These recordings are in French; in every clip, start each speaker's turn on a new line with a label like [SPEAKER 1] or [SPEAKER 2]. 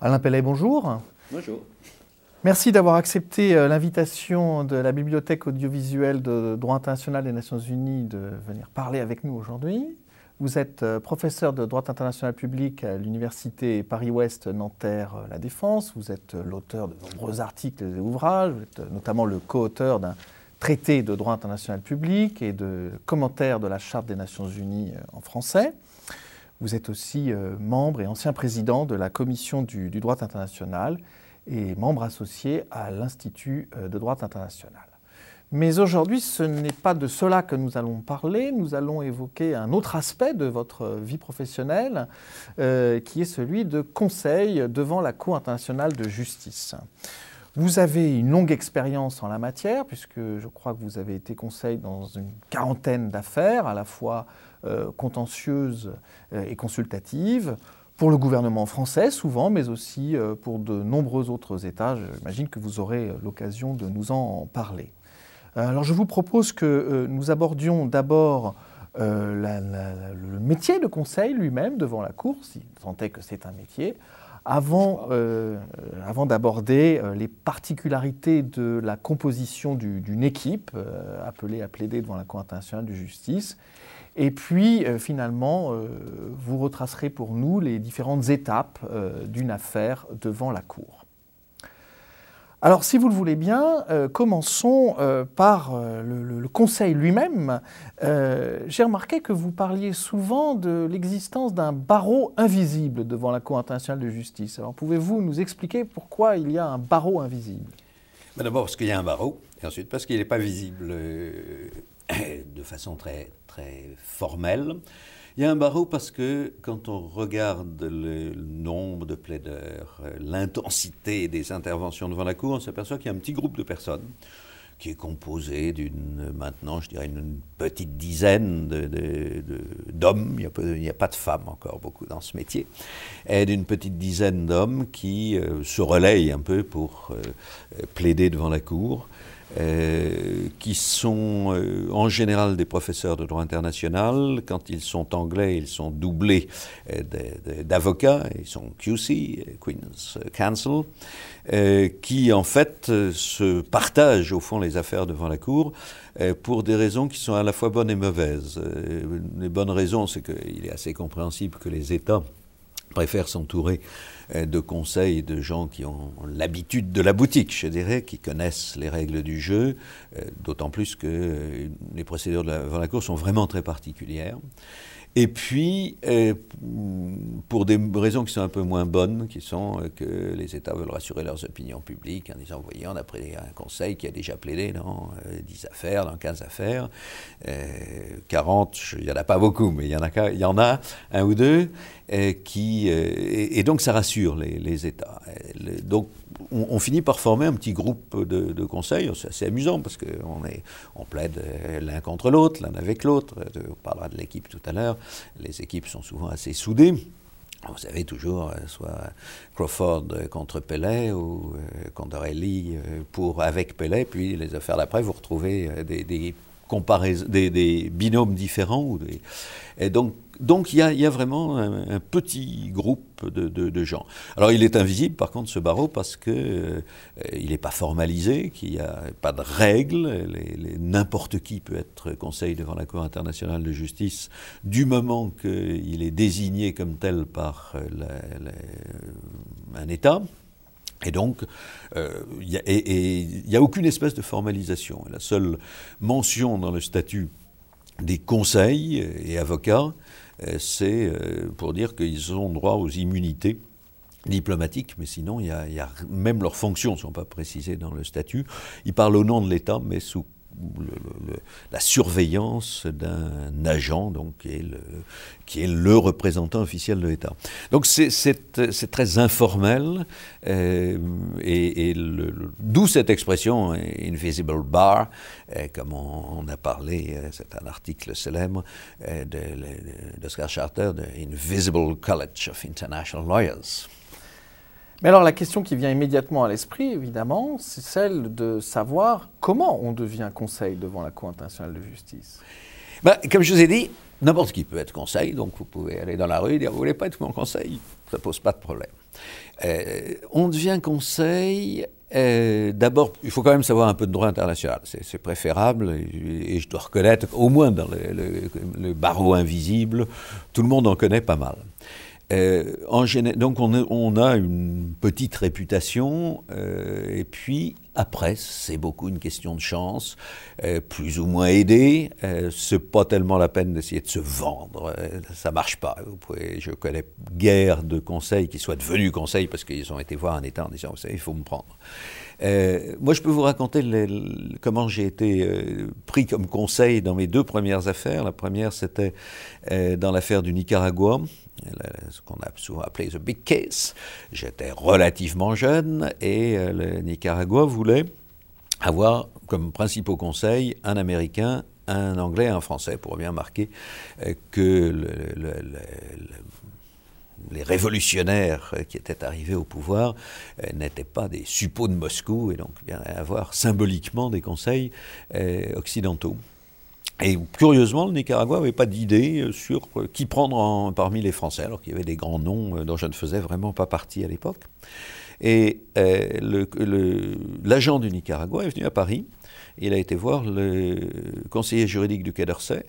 [SPEAKER 1] Alain Pellet, bonjour.
[SPEAKER 2] Bonjour.
[SPEAKER 1] Merci d'avoir accepté euh, l'invitation de la Bibliothèque audiovisuelle de droit international des Nations Unies de venir parler avec nous aujourd'hui. Vous êtes euh, professeur de droit international public à l'Université Paris-Ouest Nanterre-La Défense. Vous êtes euh, l'auteur de nombreux articles et ouvrages. Vous êtes notamment le co-auteur d'un traité de droit international public et de commentaires de la Charte des Nations Unies en français. Vous êtes aussi membre et ancien président de la Commission du, droit international et membre associé à l'Institut euh, de droit international. Mais aujourd'hui, ce n'est pas de cela que nous allons parler. Nous allons évoquer un autre aspect de votre vie professionnelle, euh, qui est celui de conseil devant la Cour internationale de justice. Vous avez une longue expérience en la matière, puisque je crois que vous avez été conseil dans une quarantaine d'affaires, à la fois euh, contentieuses et consultatives pour le gouvernement français souvent, mais aussi euh, pour de nombreux autres États. J'imagine que vous aurez l'occasion de nous en parler. Euh, alors je vous propose que euh, nous abordions d'abord le métier de conseil lui-même devant la Cour, si tant est que c'est un métier, avant d'aborder les particularités de la composition d'une équipe appelée à plaider devant la Cour internationale de justice, et puis, euh, finalement, euh, vous retracerez pour nous les différentes étapes euh, d'une affaire devant la Cour. Alors, si vous le voulez bien, commençons par le, Conseil lui-même. J'ai remarqué que vous parliez souvent de l'existence d'un barreau invisible devant la Cour internationale de justice. Alors, pouvez-vous nous expliquer pourquoi il y a un barreau invisible?
[SPEAKER 2] D'abord parce qu'il y a un barreau, et ensuite parce qu'il n'est pas visible de façon très, très formelle. Il y a un barreau parce que quand on regarde le nombre de plaideurs, euh, l'intensité des interventions devant la Cour, on s'aperçoit qu'il y a un petit groupe de personnes qui est composé d'une, maintenant, je dirais, une petite dizaine d'hommes, il n'y a, pas de femmes encore beaucoup dans ce métier, et d'une petite dizaine d'hommes qui euh, se relayent un peu pour euh, plaider devant la Cour. Euh, qui sont euh, en général des professeurs de droit international. Quand ils sont anglais, ils sont doublés euh, d'avocats, ils sont QC, Queen's Counsel, qui en fait se partagent au fond les affaires devant la Cour pour des raisons qui sont à la fois bonnes et mauvaises. les bonnes raisons, c'est qu'il est assez compréhensible que les États préfèrent s'entourer de conseils de gens qui ont l'habitude de la boutique, je dirais, qui connaissent les règles du jeu, euh, d'autant plus que euh, les procédures devant la Cour sont vraiment très particulières. Et puis, euh, pour des raisons qui sont un peu moins bonnes, qui sont euh, que les États veulent rassurer leurs opinions publiques en disant, voyez, on a pris un conseil qui a déjà plaidé dans 10 euh, affaires, dans 15 affaires, 40, il n'y en a pas beaucoup, mais il y en a, un ou deux, qui, et, donc ça rassure les, les États. donc, on, finit par former un petit groupe de, conseils. C'est assez amusant parce qu'on on plaide l'un contre l'autre, l'un avec l'autre. On parlera de l'équipe tout à l'heure. Les équipes sont souvent assez soudées. Vous savez toujours, euh, soit Crawford contre Pellet ou euh, Condorelli euh, pour avec Pellet, puis les affaires d'après, vous retrouvez des, des, binômes différents. Et donc, donc il y, a, vraiment un, petit groupe de, gens. Alors il est invisible par contre ce barreau parce qu'il euh, n'est pas formalisé, qu'il n'y a pas de règles, n'importe qui peut être conseil devant la Cour internationale de justice du moment qu'il est désigné comme tel par euh, un État. Et donc, euh, il n'y a, a, aucune espèce de formalisation. La seule mention dans le statut des conseils et avocats, c'est euh, pour dire qu'ils ont droit aux immunités diplomatiques, mais sinon, il y, a, même leurs fonctions ne sont pas précisées dans le statut. Ils parlent au nom de l'État, mais sous la surveillance d'un agent, donc qui est, le, représentant officiel de l'État. Donc c'est très informel, euh, et, d'où cette expression invisible bar, euh, comme on, a parlé, euh, c'est un article célèbre d'Oscar Charter de Invisible College of International Lawyers.
[SPEAKER 1] Mais alors la question qui vient immédiatement à l'esprit, évidemment, c'est celle de savoir comment on devient conseil devant la Cour internationale de justice.
[SPEAKER 2] Ben, comme je vous ai dit, n'importe qui peut être conseil, donc vous pouvez aller dans la rue et dire vous voulez pas être mon conseil, ça pose pas de problème. on devient conseil D'abord, il faut quand même savoir un peu de droit international. C'est préférable. Et, je dois reconnaître, au moins dans le, barreau invisible, tout le monde en connaît pas mal. Euh, en donc on a, une petite réputation, euh, et puis après, c'est beaucoup une question de chance, euh, plus ou moins aidé. c'est pas tellement la peine d'essayer de se vendre, ça marche pas. Je connais guère de conseils qui soient devenus conseils parce qu'ils ont été voir un État en disant, vous savez, il faut me prendre. Moi, je peux vous raconter comment j'ai été pris comme conseil dans mes deux premières affaires. La première, c'était dans l'affaire du Nicaragua ce qu'on a souvent appelé the big case. J'étais relativement jeune et euh, le Nicaragua voulait avoir comme principaux conseils un Américain, un Anglais et un Français, pour bien marquer euh, que les révolutionnaires qui étaient arrivés au pouvoir euh, n'étaient pas des suppôts de Moscou et donc bien avoir symboliquement des conseils occidentaux. Et curieusement, le Nicaragua n'avait pas d'idée euh, sur euh, qui prendre parmi les Français, alors qu'il y avait des grands noms euh, dont je ne faisais vraiment pas partie à l'époque. Et l'agent du Nicaragua est venu à Paris. Il a été voir le conseiller juridique du Quai d'Orsay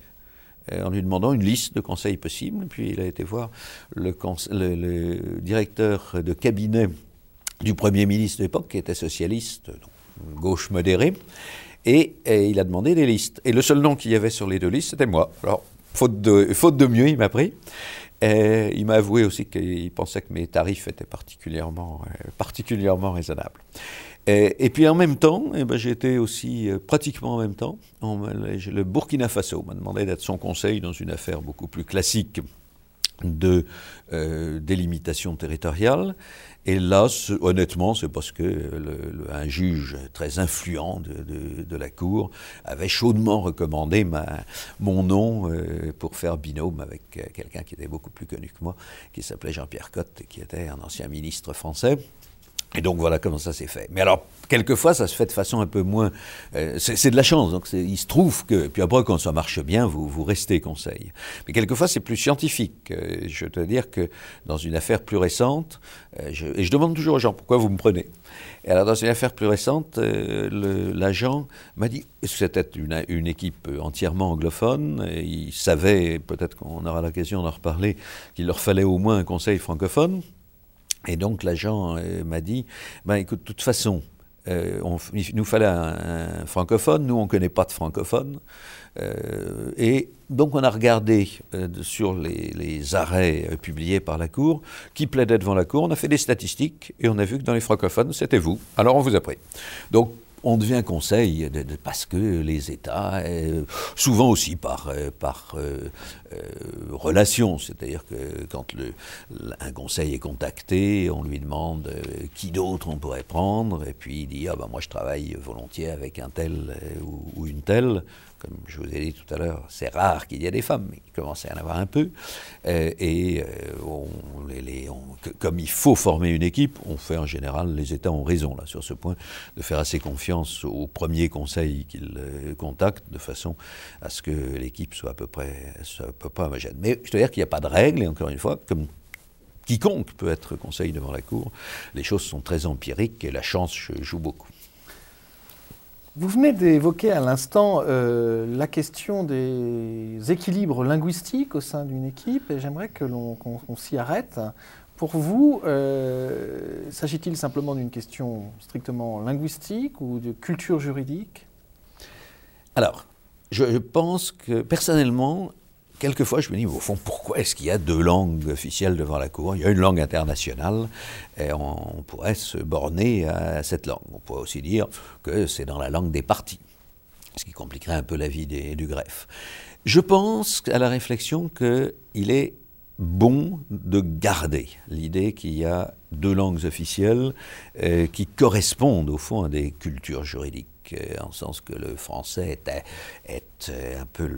[SPEAKER 2] en lui demandant une liste de conseils possibles. Puis il a été voir le, directeur de cabinet du Premier ministre de l'époque, qui était socialiste, gauche modérée. Et, il a demandé des listes. Et le seul nom qu'il y avait sur les deux listes, c'était moi. Alors, faute de, mieux, il m'a pris. Et il m'a avoué aussi qu'il pensait que mes tarifs étaient particulièrement, euh, particulièrement raisonnables. Et, puis en même temps, eh ben, j'étais aussi euh, pratiquement en même temps, le Burkina Faso m'a demandé d'être son conseil dans une affaire beaucoup plus classique de euh, délimitation territoriale. Et là, honnêtement, c'est parce que un juge très influent de, la Cour avait chaudement recommandé ma, mon nom euh, pour faire binôme avec quelqu'un qui était beaucoup plus connu que moi, qui s'appelait Jean-Pierre Cotte, qui était un ancien ministre français. Et donc voilà comment ça s'est fait. Mais alors, quelquefois, ça se fait de façon un peu moins... Euh, c'est de la chance. Donc il se trouve que... Puis après, quand ça marche bien, vous, vous restez conseil. Mais quelquefois, c'est plus scientifique. Euh, je dois dire que dans une affaire plus récente, euh, je, et je demande toujours aux gens pourquoi vous me prenez? Et alors, dans une affaire plus récente, l'agent m'a dit, c'était une, une, équipe entièrement anglophone, et il savait, peut-être qu'on aura l'occasion d'en reparler, qu'il leur fallait au moins un conseil francophone. Et donc l'agent euh, m'a dit, ben, écoute, de toute façon, euh, il nous fallait un, francophone, nous on ne connaît pas de francophone. Euh, et donc on a regardé sur les, arrêts publiés par la Cour qui plaidaient devant la Cour, on a fait des statistiques et on a vu que dans les francophones c'était vous. Alors on vous a pris. Donc on devient conseil parce que les États, euh, souvent aussi par, euh, euh, relation, c'est-à-dire que quand un conseil est contacté, on lui demande qui d'autre on pourrait prendre, et puis il dit ah ben moi je travaille volontiers avec un tel ou une telle comme je vous ai dit tout à l'heure, c'est rare qu'il y ait des femmes, mais il commence à en avoir un peu. Euh, et euh, comme il faut former une équipe, on fait en général, les États ont raison là sur ce point, de faire assez confiance au premier conseil qu'ils euh, contactent, de façon à ce que l'équipe soit à peu près, soit à peu près homogène. Mais je dois dire qu'il n'y a pas de règle, et encore une fois, comme quiconque peut être conseil devant la Cour, les choses sont très empiriques et la chance joue beaucoup.
[SPEAKER 1] Vous venez d'évoquer à l'instant euh, la question des équilibres linguistiques au sein d'une équipe et j'aimerais que l'on s'y arrête. Pour vous, euh, s'agit-il simplement d'une question strictement linguistique ou de culture juridique?
[SPEAKER 2] Alors, je pense que personnellement, quelquefois, je me dis, au fond, pourquoi est-ce qu'il y a deux langues officielles devant la Cour? Il y a une langue internationale, et on, pourrait se borner à cette langue. On pourrait aussi dire que c'est dans la langue des partis, ce qui compliquerait un peu la vie du greffe. Je pense à la réflexion qu'il est bon de garder l'idée qu'il y a deux langues officielles euh, qui correspondent au fond à des cultures juridiques en sens que le français est, euh, un peu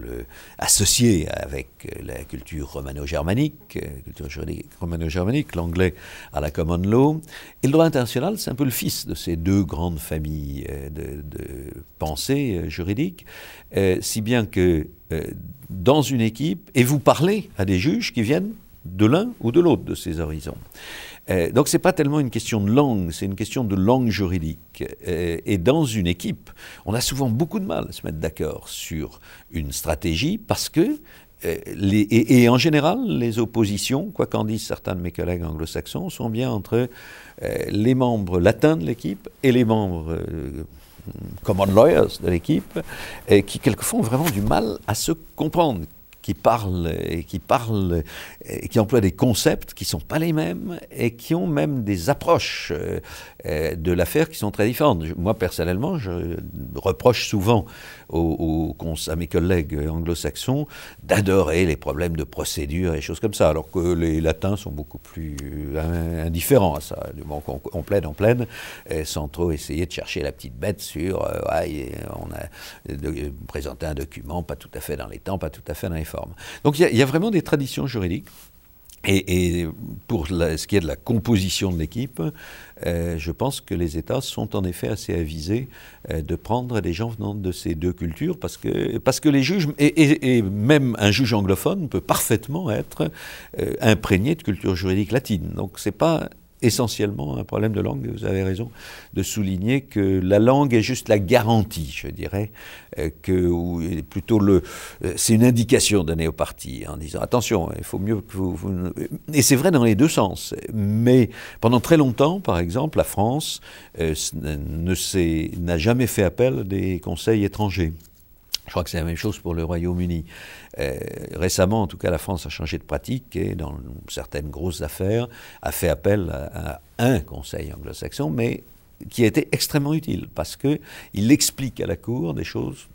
[SPEAKER 2] associé avec la culture romano-germanique, euh, culture romano-germanique, l'anglais à la common law. Et le droit international, c'est un peu le fils de ces deux grandes familles euh, de, de pensée juridique, si bien que dans une équipe, et vous parlez à des juges qui viennent de l'un ou de l'autre de ces horizons. Euh, donc c'est pas tellement une question de langue, c'est une question de langue juridique. Euh, et dans une équipe, on a souvent beaucoup de mal à se mettre d'accord sur une stratégie parce que euh, et, en général, les oppositions, quoi qu'en disent certains de mes collègues anglo-saxons, sont bien entre les membres latins de l'équipe et les membres common lawyers de l'équipe, qui quelquefois ont vraiment du mal à se comprendre qui parlent et qui parlent et qui emploient des concepts qui sont pas les mêmes et qui ont même des approches euh, euh, de l'affaire qui sont très différentes. Moi personnellement, je reproche souvent aux, à mes collègues anglo-saxons d'adorer les problèmes de procédure et choses comme ça, alors que les latins sont beaucoup plus euh, indifférents à ça. Du moment qu'on on plaide en pleine, sans trop essayer de chercher la petite bête sur on a présenté un document pas tout à fait dans les temps, pas tout à fait dans les formes. Donc il y, a vraiment des traditions juridiques. Et, pour ce qui est de la composition de l'équipe, euh, je pense que les États sont en effet assez avisés euh, de prendre des gens venant de ces deux cultures, parce que, parce que les juges, et, même un juge anglophone peut parfaitement être euh, imprégné de culture juridique latine. Donc c'est pas essentiellement un problème de langue. Vous avez raison de souligner que la langue est juste la garantie, je dirais, euh, que ou plutôt le, euh, c'est une indication donnée au parti en disant attention, il faut mieux que vous, et c'est vrai dans les deux sens. Mais pendant très longtemps, par exemple, la France euh, ne n'a jamais fait appel des conseils étrangers. Je crois que c'est la même chose pour le Royaume-Uni. Euh, récemment, en tout cas, la France a changé de pratique et, dans certaines grosses affaires, a fait appel à, un conseil anglo-saxon, mais qui a été extrêmement utile parce qu'il explique à la Cour des choses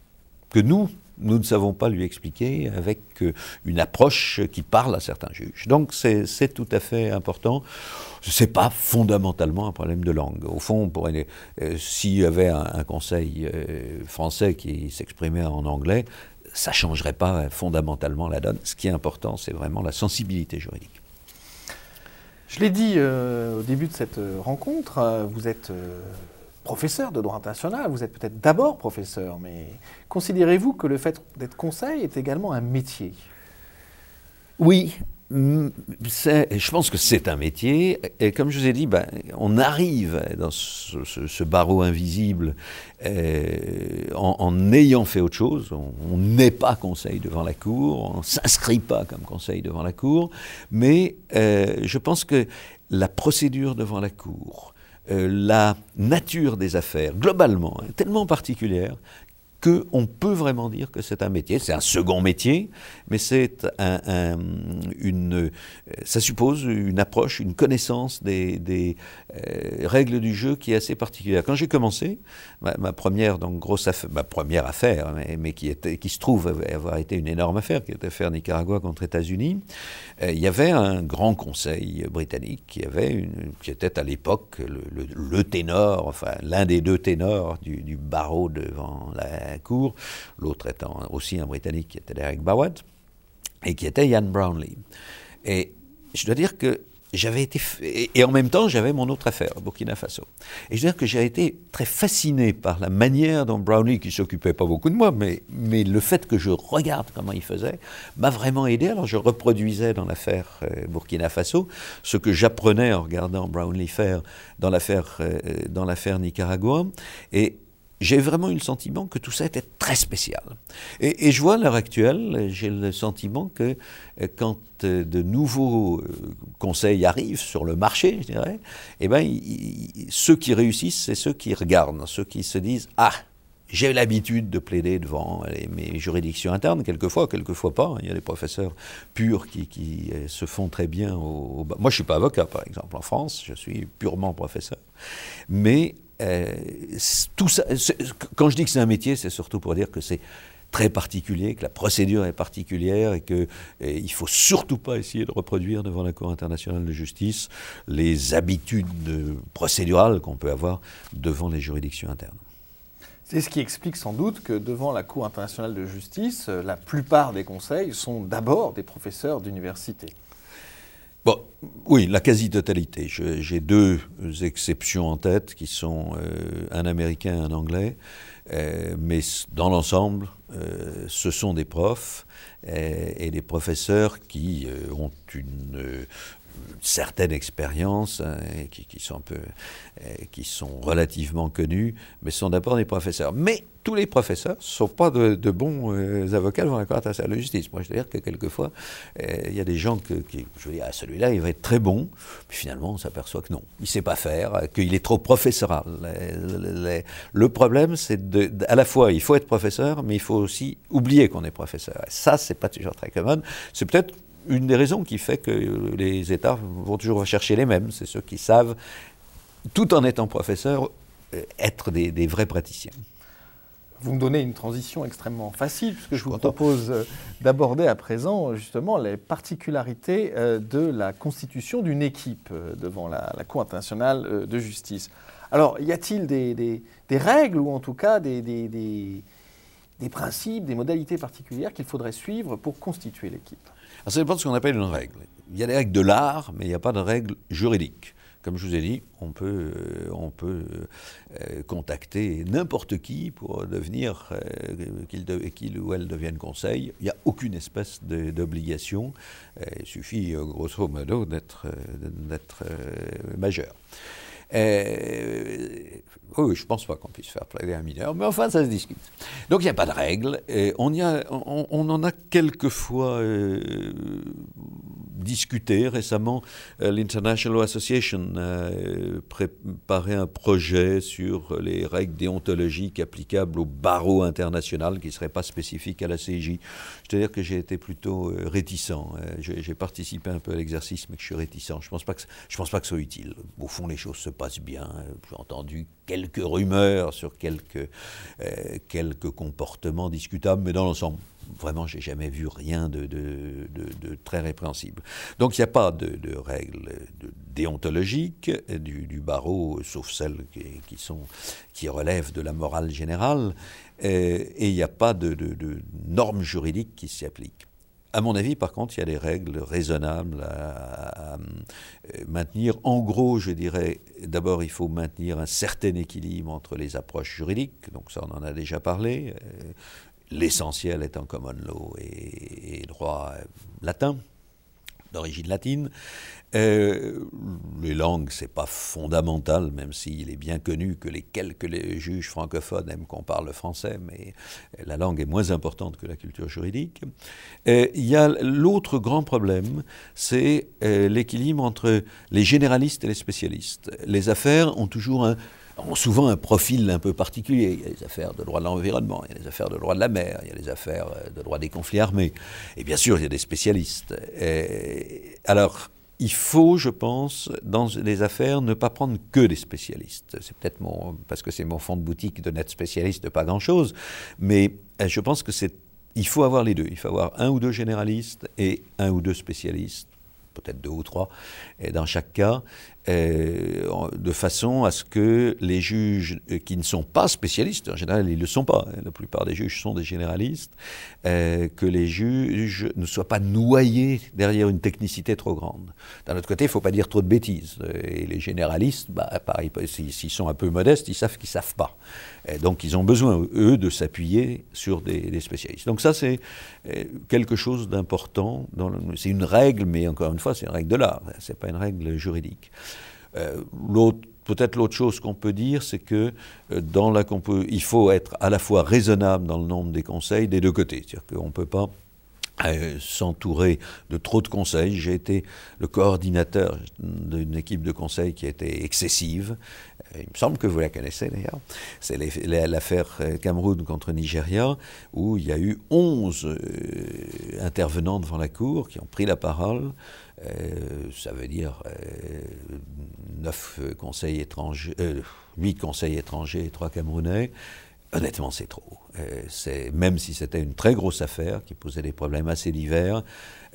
[SPEAKER 2] que nous, nous ne savons pas lui expliquer avec euh, une approche qui parle à certains juges. Donc c'est tout à fait important. Ce n'est pas fondamentalement un problème de langue. Au fond, euh, s'il y avait un, conseil euh, français qui s'exprimait en anglais, ça ne changerait pas fondamentalement la donne. Ce qui est important, c'est vraiment la sensibilité juridique.
[SPEAKER 1] Je l'ai dit au début de cette rencontre, vous êtes professeur de droit international, vous êtes peut-être d'abord professeur, mais considérez-vous que le fait d'être conseil est également un métier?
[SPEAKER 2] Oui, je pense que c'est un métier, et comme je vous ai dit, ben, on arrive dans ce, barreau invisible euh, en, ayant fait autre chose. On n'est pas conseil devant la Cour, on ne s'inscrit pas comme conseil devant la Cour, mais euh, je pense que la procédure devant la Cour, la nature des affaires, globalement, tellement particulière qu'on peut vraiment dire que c'est un métier. C'est un second métier, mais c'est un, une, ça suppose une approche, une connaissance des, des euh, règles du jeu qui est assez particulière. Quand j'ai commencé, ma, première donc grosse affaire, ma première affaire, mais, qui était, qui se trouve avoir été une énorme affaire, qui était l'affaire Nicaragua contre États-Unis, euh, il y avait un grand conseil britannique qui avait qui était à l'époque le, le, ténor, enfin l'un des deux ténors du, du barreau devant la cour, l'autre étant aussi un Britannique qui était Derek Bowett, et qui était Ian Brownlee. Et je dois dire que j'avais été. Et en même temps, j'avais mon autre affaire, Burkina Faso. Et je dois dire que j'ai été très fasciné par la manière dont Brownlee, qui s'occupait pas beaucoup de moi, mais, mais le fait que je regarde comment il faisait, m'a vraiment aidé. Alors je reproduisais dans l'affaire euh, Burkina Faso ce que j'apprenais en regardant Brownlee faire dans l'affaire euh, dans l'affaire Nicaragua. Et j'ai vraiment eu le sentiment que tout ça était très spécial. Et, je vois à l'heure actuelle, j'ai le sentiment que euh, quand euh, de nouveaux euh, conseils arrivent sur le marché, je dirais, eh ben, ceux qui réussissent, c'est ceux qui regardent, ceux qui se disent Ah, j'ai l'habitude de plaider devant mes juridictions internes, quelquefois, quelquefois pas. Il y a des professeurs purs qui, se font très bien Moi, je ne suis pas avocat, par exemple, en France, je suis purement professeur. Mais euh, tout ça, quand je dis que c'est un métier, c'est surtout pour dire que c'est très particulier, que la procédure est particulière et qu'il ne faut surtout pas essayer de reproduire devant la Cour internationale de justice les habitudes procédurales qu'on peut avoir devant les juridictions internes.
[SPEAKER 1] C'est ce qui explique sans doute que devant la Cour internationale de justice, la plupart des conseils sont d'abord des professeurs d'université.
[SPEAKER 2] Bon, oui, la quasi-totalité. J'ai deux exceptions en tête qui sont euh, un américain et un anglais, euh, mais dans l'ensemble, euh, ce sont des profs et des professeurs qui ont une certaines expériences hein, qui, sont un peu, qui sont relativement connues, mais sont d'abord des professeurs. Mais tous les professeurs ne sont pas de, bons euh, avocats devant la Cour internationale de justice. Moi, je veux dire que quelquefois, euh, il y a des gens qui, je veux dire, celui-là, il va être très bon, puis finalement, on s'aperçoit que non, il ne sait pas faire, qu'il est trop professoral. Le, problème, c'est à la fois, il faut être professeur, mais il faut aussi oublier qu'on est professeur. Et ça, c'est pas toujours très commun. C'est peut-être une des raisons qui fait que les États vont toujours rechercher les mêmes. C'est ceux qui savent, tout en étant professeurs, euh, être des vrais praticiens.
[SPEAKER 1] Vous me donnez une transition extrêmement facile, puisque je, vous propose euh, d'aborder à présent justement les particularités euh, de la constitution d'une équipe devant la, Cour internationale de justice. Alors, y a-t-il des, règles ou en tout cas des, des, principes, des modalités particulières qu'il faudrait suivre pour constituer l'équipe?
[SPEAKER 2] Ça dépend de ce qu'on appelle une règle. Il y a des règles de l'art, mais il n'y a pas de règles juridiques. Comme je vous ai dit, on peut, euh, on peut euh, contacter n'importe qui pour devenir, euh, qu'il ou elle devienne conseil. Il n'y a aucune espèce d'obligation. il suffit, grosso modo, d'être majeur. Oui, je ne pense pas qu'on puisse faire plaider un mineur, mais enfin, ça se discute. Donc, il n'y a pas de règle. a, on, on, en a quelquefois discuté récemment. Euh, L'International Association a euh, préparé un projet sur les règles déontologiques applicables au barreau international qui ne seraient pas spécifiques à la CJ. C'est-à-dire que j'ai été plutôt euh, réticent. J'ai participé un peu à l'exercice, mais je suis réticent. Je ne pense, pas que, pense pas que ce soit utile. Au fond, les choses se passent bien. J'ai entendu quelques rumeurs sur quelques, quelques comportements discutables, mais dans l'ensemble, vraiment, j'ai jamais vu rien de, très répréhensible. Donc, il n'y a pas de, règles déontologiques du, barreau, sauf celles qui, relèvent de la morale générale, et il n'y a pas de, normes juridiques qui s'y appliquent. À mon avis, par contre, il y a des règles raisonnables à, maintenir. En gros, je dirais, d'abord, il faut maintenir un certain équilibre entre les approches juridiques, donc ça, on en a déjà parlé, l'essentiel étant common law et, droit euh, latin, d'origine latine. Euh, les langues, c'est pas fondamental, même s'il est bien connu que les quelques juges francophones aiment qu'on parle français, mais la langue est moins importante que la culture juridique. Euh, il y a l'autre grand problème, c'est l'équilibre entre les généralistes et les spécialistes. Les affaires ont toujours un ont souvent un profil un peu particulier. Il y a des affaires de droit de l'environnement, il y a des affaires de droit de la mer, il y a des affaires euh, de droit des conflits armés. Et bien sûr, il y a des spécialistes. alors, il faut, je pense, dans les affaires, ne pas prendre que des spécialistes. C'est peut-être mon, parce que c'est mon fond de boutique de n'être spécialiste de pas grand-chose, mais euh, je pense que c'est, il faut avoir les deux. Il faut avoir un ou deux généralistes et un ou deux spécialistes peut-être deux ou trois, dans chaque cas, de façon à ce que les juges euh, qui ne sont pas spécialistes, en général ils ne le sont pas, hein, la plupart des juges sont des généralistes, euh, que les juges ne soient pas noyés derrière une technicité trop grande. D'un autre côté, il ne faut pas dire trop de bêtises. Et les généralistes, bah, s'ils sont un peu modestes, ils savent qu'ils ne savent pas. donc ils ont besoin, eux, de s'appuyer sur des, spécialistes. Donc ça, c'est quelque chose d'important. C'est une règle, mais encore une fois, c'est une règle de l'art, ce n'est pas une règle juridique. Euh, peut-être l'autre chose qu'on peut dire, c'est que euh, dans la, il faut être à la fois raisonnable dans le nombre des conseils des deux côtés. C'est-à-dire qu'on ne peut pas euh, s'entourer de trop de conseils. J'ai été le coordinateur d'une équipe de conseils qui a été excessive. Il me semble que vous la connaissez d'ailleurs. C'est l'affaire Cameroun contre Nigeria, où il y a eu 11 intervenants devant la Cour qui ont pris la parole. ça veut dire 9 euh, conseils étrangers, 8 euh, conseils étrangers et 3 Camerounais. Honnêtement, c'est trop. Euh, même si c'était une très grosse affaire qui posait des problèmes assez divers,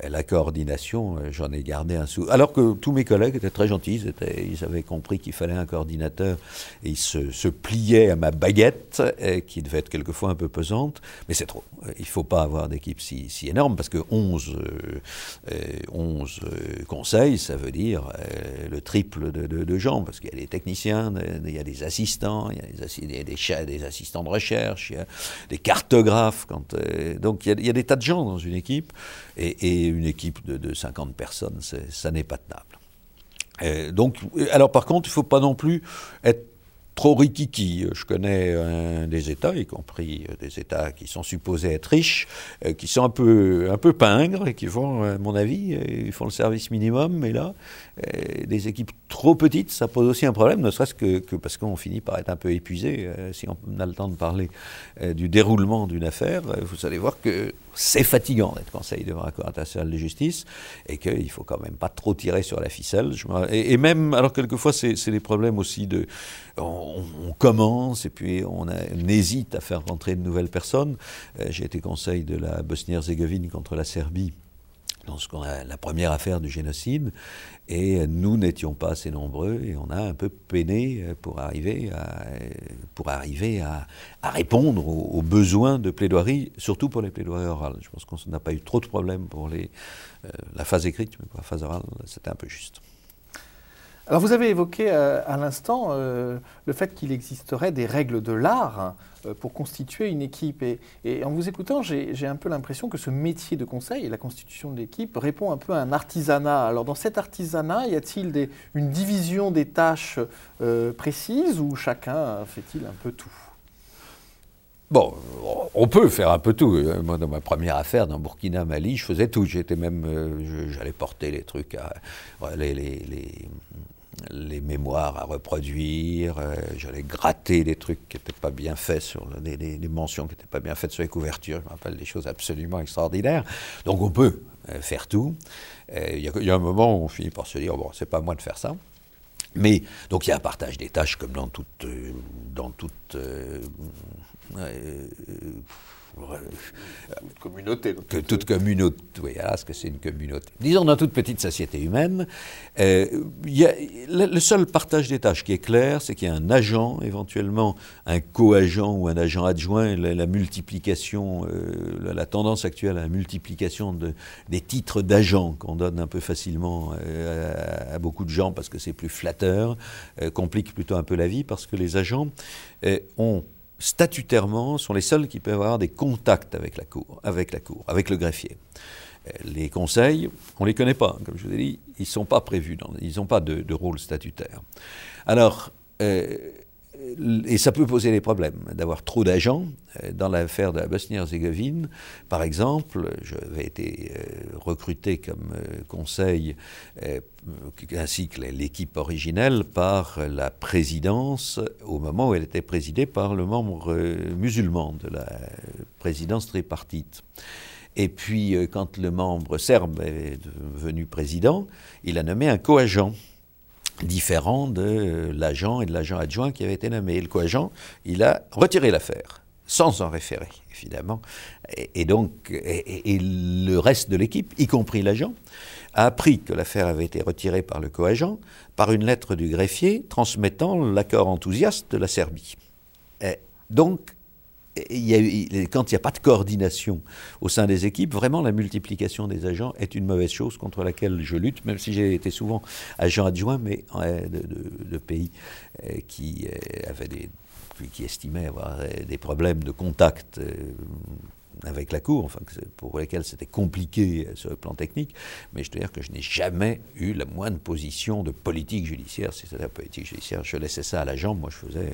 [SPEAKER 2] la coordination, euh, j'en ai gardé un sou. Alors que tous mes collègues étaient très gentils, ils, avaient compris qu'il fallait un coordinateur et ils se, pliaient à ma baguette, euh, qui devait être quelquefois un peu pesante, mais c'est trop. Euh, il ne faut pas avoir d'équipe si, énorme parce que 11, 11 conseils, ça veut dire le triple de, gens, parce qu'il y a des techniciens, il y a des assistants, il y a des, des, des assistants recherche, il y a des cartographes. Quand, donc il y, a, des tas de gens dans une équipe, et, une équipe de, de 50 personnes, ça n'est pas tenable. donc, alors par contre, il ne faut pas non plus être trop rikiki. Je connais euh, des États, y compris euh, des États qui sont supposés être riches, euh, qui sont un peu, un peu pingres et qui font, à mon avis, ils font le service minimum, mais là, des équipes trop petites, ça pose aussi un problème, ne serait-ce que, que, parce qu'on finit par être un peu épuisé. si on a le temps de parler du déroulement d'une affaire, vous allez voir que c'est fatigant d'être conseil devant la Cour internationale de justice et qu'il faut quand même pas trop tirer sur la ficelle. et, même, alors quelquefois, c'est des problèmes aussi de. On, commence et puis on, hésite à faire rentrer de nouvelles personnes. Euh, j'ai été conseil de la Bosnie-Herzégovine contre la Serbie dans ce a la première affaire du génocide, et nous n'étions pas assez nombreux, et on a un peu peiné pour arriver à, pour arriver à, répondre aux, besoins de plaidoirie, surtout pour les plaidoiries orales. Je pense qu'on n'a pas eu trop de problèmes pour euh, la phase écrite, mais pour la phase orale, c'était un peu juste.
[SPEAKER 1] Alors vous avez évoqué euh, à l'instant euh, le fait qu'il existerait des règles de l'art euh, pour constituer une équipe. Et, en vous écoutant, j'ai un peu l'impression que ce métier de conseil et la constitution de l'équipe répond un peu à un artisanat. Alors dans cet artisanat, y a-t-il une division des tâches précises ou chacun fait-il un peu tout?
[SPEAKER 2] Bon, on peut faire un peu tout. Moi, dans ma première affaire, dans Burkina, Mali, je faisais tout. J'étais même, j'allais porter les trucs à mémoires à reproduire, euh, j'allais gratter des trucs qui n'étaient pas bien faits sur des, mentions qui n'étaient pas bien faites sur les couvertures. Je me rappelle des choses absolument extraordinaires. Donc on peut euh, faire tout. Euh, il y, a un moment où on finit par se dire bon, c'est pas moi de faire ça. Mais donc il y a un partage des tâches comme dans toute dans toute
[SPEAKER 1] communauté.
[SPEAKER 2] Que toute communauté, oui, ce que c'est une communauté? Disons, dans toute petite société humaine, euh, y a, le, seul partage des tâches qui est clair, c'est qu'il y a un agent, éventuellement un co-agent ou un agent adjoint, la, multiplication, euh, la, tendance actuelle à la multiplication de, des titres d'agents qu'on donne un peu facilement euh, à, beaucoup de gens parce que c'est plus flatteur, euh, complique plutôt un peu la vie parce que les agents ont statutairement, sont les seuls qui peuvent avoir des contacts avec la Cour, avec, la cour, avec le greffier. Euh, les conseils, on ne les connaît pas, comme je vous ai dit, ils ne sont pas prévus, ils n'ont pas de, de, rôle statutaire. Alors, euh, et ça peut poser des problèmes d'avoir trop d'agents. Euh, dans l'affaire de la Bosnie-Herzégovine, par exemple, j'avais été euh, recruté comme euh, conseil, ainsi que l'équipe originelle, par la présidence, au moment où elle était présidée par le membre musulman de la présidence tripartite. Et puis, quand le membre serbe est devenu président, il a nommé un co-agent différent de l'agent et de l'agent adjoint qui avait été nommé. Et le co-agent, il a retiré l'affaire, sans en référer, évidemment. Et, donc, et, le reste de l'équipe, y compris l'agent, a appris que l'affaire avait été retirée par le co-agent par une lettre du greffier transmettant l'accord enthousiaste de la Serbie. Donc, quand il n'y a pas de coordination au sein des équipes, vraiment la multiplication des agents est une mauvaise chose contre laquelle je lutte, même si j'ai été souvent agent adjoint, mais de, pays euh, qui euh, avaient des qui estimaient avoir euh, des problèmes de contact avec la Cour, enfin, pour lesquels c'était compliqué euh, sur le plan technique, mais je dois dire que je n'ai jamais eu la moindre position de politique judiciaire, la politique judiciaire, je laissais ça à la jambe, moi je faisais,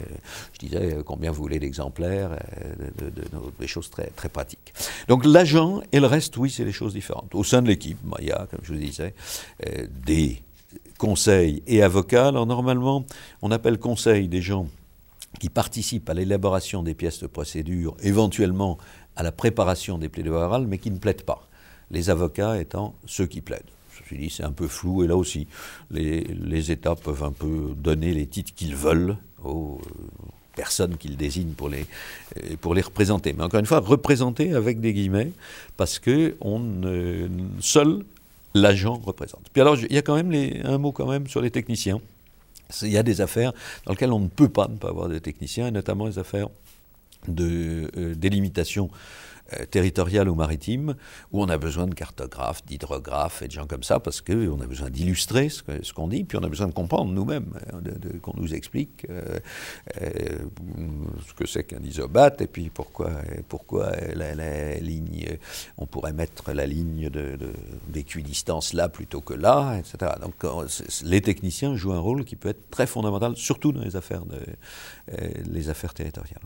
[SPEAKER 2] je disais euh, combien vous voulez d'exemplaires, euh, des choses très, très pratiques. Donc l'agent et le reste, oui, c'est des choses différentes. Au sein de l'équipe, il y a, comme je vous disais, des conseils et avocats. Alors normalement, on appelle conseil des gens qui participent à l'élaboration des pièces de procédure, éventuellement à la préparation des plaidoiries mais qui ne plaident pas. Les avocats étant ceux qui plaident. Je dit, c'est un peu flou, et là aussi, les, États peuvent un peu donner les titres qu'ils veulent aux euh, personnes qu'ils désignent pour les, pour les représenter. Mais encore une fois, représenter avec des guillemets, parce que on, seul l'agent représente. Puis alors, il y a quand même les, un mot quand même sur les techniciens. Il y a des affaires dans lesquelles on ne peut pas ne pas avoir de techniciens, et notamment les affaires de délimitation euh, territoriale ou maritime, où on a besoin de cartographes, d'hydrographes et de gens comme ça, parce qu'on a besoin d'illustrer ce qu'on dit, puis on a besoin de comprendre nous-mêmes, hein, qu'on nous explique euh, euh, ce que c'est qu'un isobate, et puis pourquoi, pourquoi la, ligne, on pourrait mettre la ligne d'équidistance là plutôt que là, etc. Donc les techniciens jouent un rôle qui peut être très fondamental, surtout dans les affaires, les affaires territoriales.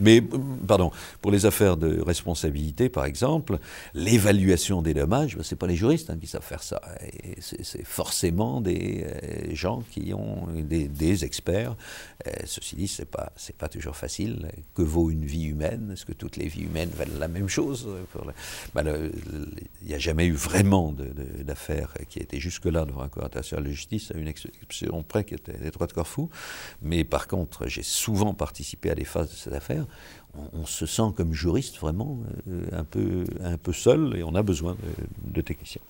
[SPEAKER 2] Mais, pardon, pour les affaires de responsabilité, par exemple, l'évaluation des dommages, ben, ce n'est pas les juristes hein, qui savent faire ça. C'est forcément des euh, gens qui ont des, experts. Euh, ceci dit, ce n'est pas, pas toujours facile. Que vaut une vie humaine? Est-ce que toutes les vies humaines valent la même chose ben, Il n'y a jamais eu vraiment d'affaires qui étaient jusque-là devant un cour international de justice, à une exception près qui était les droits de Corfou. Mais par contre, j'ai souvent participé à des phases de cette affaire on, se sent comme juriste vraiment euh, un, peu, seul et on a besoin de, techniciens.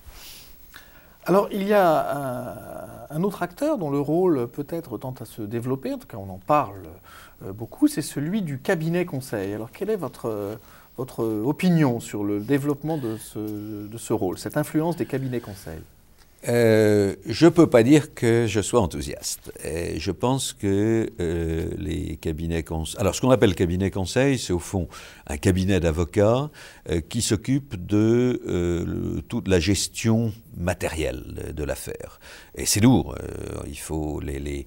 [SPEAKER 1] Alors, il y a un, autre acteur dont le rôle peut-être tente à se développer, en tout cas on en parle euh, beaucoup, c'est celui du cabinet conseil. Alors, quelle est votre, votre opinion sur le développement de ce, de ce rôle, cette influence des cabinets conseils?
[SPEAKER 2] Euh, je ne peux pas dire que je sois enthousiaste. je pense que euh, les cabinets conseils... Alors, ce qu'on appelle cabinet conseil, c'est au fond un cabinet d'avocats euh, qui s'occupe de toute la gestion matérielle de, l'affaire. Et c'est lourd. il faut les,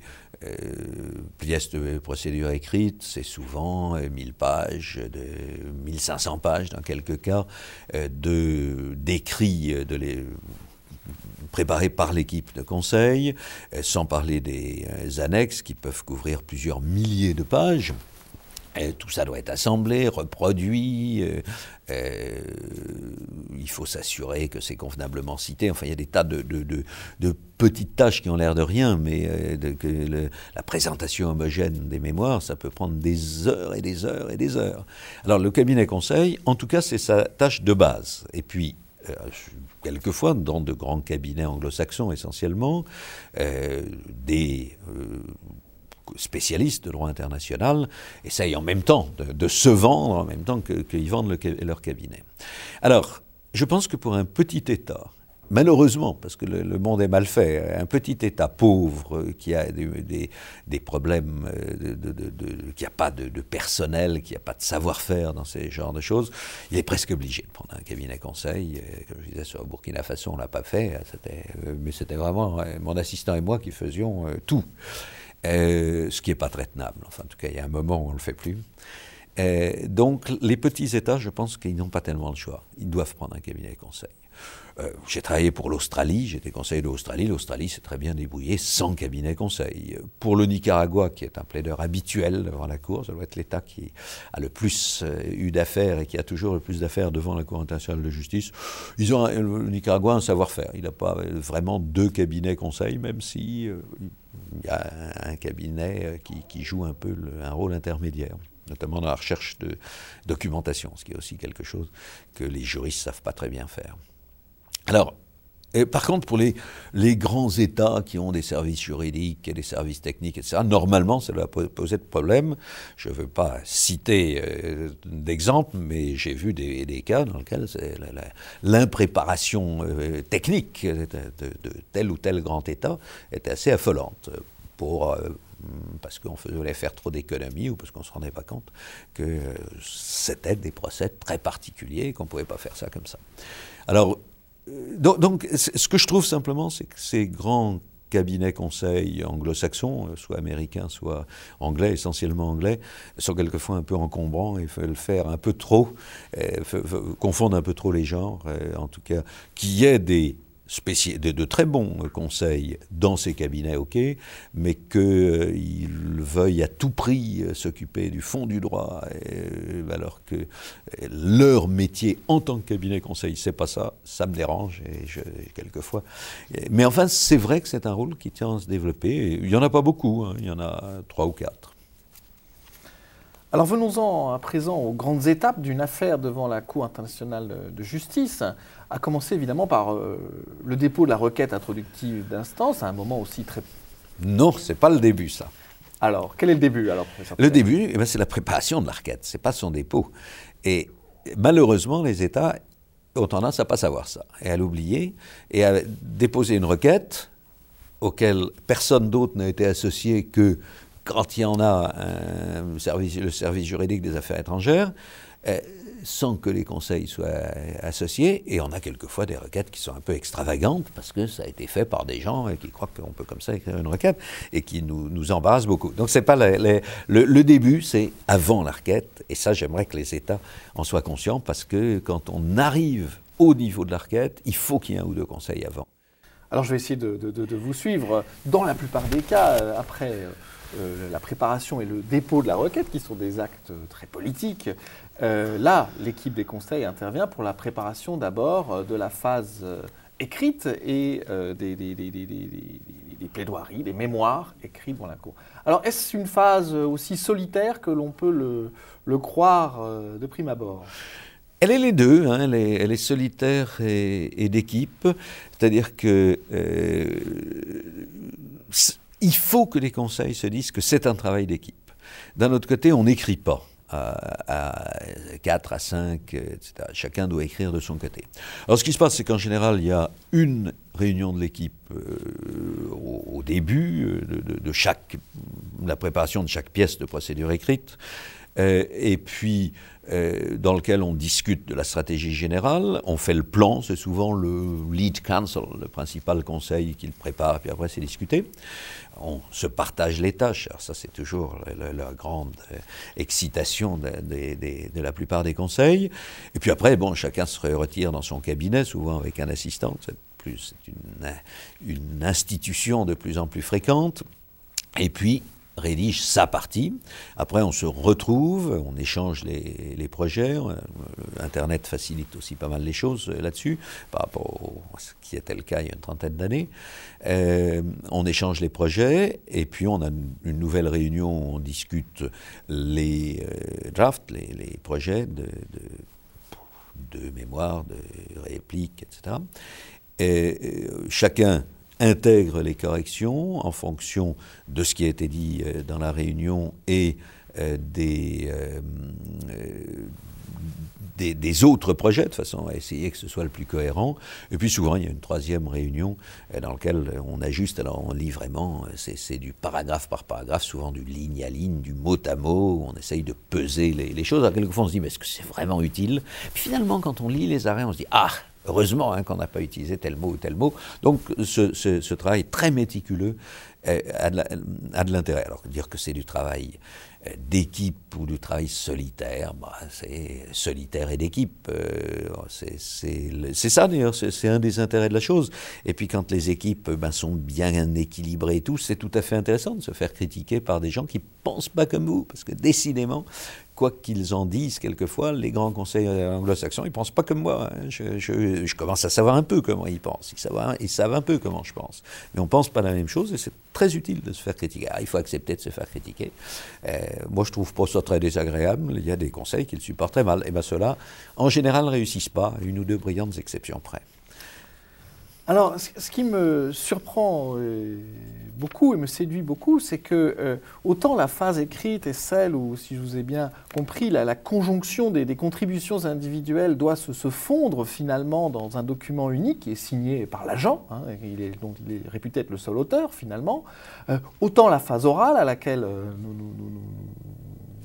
[SPEAKER 2] pièces de procédure écrite, c'est souvent 1000 pages, de 1500 pages dans quelques cas, de d'écrits de les préparé par l'équipe de conseil, euh, sans parler des euh, annexes qui peuvent couvrir plusieurs milliers de pages. Et tout ça doit être assemblé, reproduit. Euh, il faut s'assurer que c'est convenablement cité. Enfin, il y a des tas de, petites tâches qui ont l'air de rien, mais que la présentation homogène des mémoires, ça peut prendre des heures et des heures et des heures. Alors, le cabinet conseil, en tout cas, c'est sa tâche de base. Et puis, quelquefois dans de grands cabinets anglo-saxons essentiellement, euh, des euh, spécialistes de droit international essayent en même temps de, se vendre en même temps qu'ils vendent leur cabinet. Alors, je pense que pour un petit État, malheureusement, parce que le, monde est mal fait, un petit État pauvre qui a des, problèmes, euh, qui n'a pas de, personnel, qui n'a pas de savoir-faire dans ces genres de choses, il est presque obligé de prendre un cabinet conseil. Euh, comme je disais, sur Burkina Faso, on ne l'a pas fait, euh, mais c'était vraiment mon assistant et moi qui faisions tout. ce qui n'est pas très tenable. Enfin, en tout cas, il y a un moment où on ne le fait plus. donc, les petits États, je pense qu'ils n'ont pas tellement le choix. Ils doivent prendre un cabinet conseil. Euh, j'ai travaillé pour l'Australie, j'étais conseiller de l'Australie. L'Australie s'est très bien débrouillée sans cabinet conseil. Pour le Nicaragua, qui est un plaideur habituel devant la Cour, ça doit être l'État qui a le plus euh, eu d'affaires et qui a toujours le plus d'affaires devant la Cour internationale de justice. Ils ont, le Nicaragua, un savoir-faire. Il n'a pas vraiment deux cabinets conseils, même si euh, il y a un, cabinet qui, joue un peu un rôle intermédiaire notamment dans la recherche de documentation, ce qui est aussi quelque chose que les juristes ne savent pas très bien faire. Alors, par contre, pour les, grands États qui ont des services juridiques et des services techniques, etc., normalement, ça va poser de problème. Je ne veux pas citer euh, d'exemples, mais j'ai vu des, cas dans lesquels l'impréparation euh, technique de, tel ou tel grand État était assez affolante. Euh, parce qu'on voulait faire trop d'économies ou parce qu'on ne se rendait pas compte que c'était des procès très particuliers et qu'on ne pouvait pas faire ça comme ça. Alors, euh, donc, ce que je trouve simplement, c'est que ces grands cabinets conseils anglo-saxons, euh, soit américains, soit anglais, essentiellement anglais, sont quelquefois un peu encombrants et veulent faire un peu trop, euh, confondent un peu trop les genres, en tout cas, qu'il y ait des de, très bons conseils dans ces cabinets, ok, mais qu'ils euh, veuillent à tout prix euh, s'occuper du fond du droit, euh, alors que leur métier en tant que cabinet conseil, c'est pas ça, ça me dérange, et je, quelquefois. Mais enfin, c'est vrai que c'est un rôle qui tient à se développer. Il n'y en a pas beaucoup, hein, il y en a trois ou quatre.
[SPEAKER 1] Alors venons-en à présent aux grandes étapes d'une affaire devant la Cour internationale de justice, à commencer évidemment par euh, le dépôt de la requête introductive d'instance, à un moment aussi très...
[SPEAKER 2] Non, c'est pas le début ça.
[SPEAKER 1] Alors, quel est le début alors,
[SPEAKER 2] Le début, eh ben, c'est la préparation de la requête, c'est pas son dépôt. Et malheureusement, les États ont tendance à pas savoir ça, et à l'oublier, et à déposer une requête auquel personne d'autre n'a été associé que quand il y en a service, le service juridique des affaires étrangères, euh, sans que les conseils soient associés. Et on a quelquefois des requêtes qui sont un peu extravagantes parce que ça a été fait par des gens qui croient qu'on peut comme ça écrire une requête et qui nous, nous embarrassent beaucoup. Donc c'est pas le, début, c'est avant la requête. Et ça, j'aimerais que les États en soient conscients parce que quand on arrive au niveau de la requête, il faut qu'il y ait un ou deux conseils avant.
[SPEAKER 1] Alors je vais essayer de, vous suivre. Dans la plupart des cas, euh, après euh, euh, la préparation et le dépôt de la requête, qui sont des actes très politiques, euh, là, l'équipe des conseils intervient pour la préparation d'abord euh, de la phase écrite et des, des, plaidoiries, des mémoires écrites dans la cour. Alors, est-ce une phase aussi solitaire que l'on peut le, croire de prime abord?
[SPEAKER 2] Elle est les deux, hein, elle, est, solitaire et, d'équipe, c'est-à-dire que il faut que les conseils se disent que c'est un travail d'équipe. D'un autre côté, on n'écrit pas. À, 4, à 5, etc. Chacun doit écrire de son côté. Alors ce qui se passe, c'est qu'en général, il y a une réunion de l'équipe euh, au, début euh, de, chaque, la préparation de chaque pièce de procédure écrite, euh, et puis dans lequel on discute de la stratégie générale, on fait le plan, c'est souvent le lead counsel, le principal conseil qui le prépare, puis après c'est discuté on se partage les tâches. Alors ça, c'est toujours la, grande euh, excitation de, la plupart des conseils. Et puis après, bon, chacun se retire dans son cabinet, souvent avec un assistant. C'est une institution de plus en plus fréquente. Et puis, rédige sa partie. Après, on se retrouve, on échange les, projets. Euh, Internet facilite aussi pas mal les choses euh, là-dessus, par rapport à ce qui était le cas il y a une trentaine d'années. Euh, on échange les projets, et puis on a une, nouvelle réunion où on discute les drafts, les, projets de, de, de, mémoire, de répliques, etc. Et chacun intègre les corrections en fonction de ce qui a été dit euh, dans la réunion et euh, euh, des, des, autres projets, de façon à essayer que ce soit le plus cohérent. Et puis souvent, il y a une troisième réunion dans laquelle on ajuste, alors on lit vraiment, c'est du paragraphe par paragraphe, souvent du ligne à ligne, du mot à mot, on essaye de peser les, les choses. Alors quelquefois, on se dit, mais est-ce que c'est vraiment utile? Puis finalement, quand on lit les arrêts, on se dit, ah Heureusement hein, qu'on n'a pas utilisé tel mot ou tel mot. Donc ce, travail très méticuleux euh, a de l'intérêt. Alors dire que c'est du travail euh, d'équipe ou du travail solitaire, bah, c'est solitaire et d'équipe. Euh, c'est ça d'ailleurs, c'est un des intérêts de la chose. Et puis quand les équipes ben, sont bien équilibrées et tout, c'est tout à fait intéressant de se faire critiquer par des gens qui pensent pas comme vous, parce que décidément, quoi qu'ils en disent quelquefois, les grands conseils anglo-saxons, ils pensent pas comme moi. Hein. Je, commence à savoir un peu comment ils pensent. Ils savent, un peu comment je pense. Mais on pense pas la même chose et c'est très utile de se faire critiquer. Ah, il faut accepter de se faire critiquer. Euh, moi, je trouve pas ça très désagréable. Il y a des conseils qui le supportent très mal. Et bien ceux-là, en général, ne réussissent pas, une ou deux brillantes exceptions près.
[SPEAKER 1] Alors, ce qui me surprend euh, beaucoup et me séduit beaucoup, c'est que euh, autant la phase écrite est celle où, si je vous ai bien compris, la, conjonction des, contributions individuelles doit se, fondre finalement dans un document unique qui est signé par l'agent, hein, dont il est réputé être le seul auteur finalement, euh, autant la phase orale à laquelle nous nous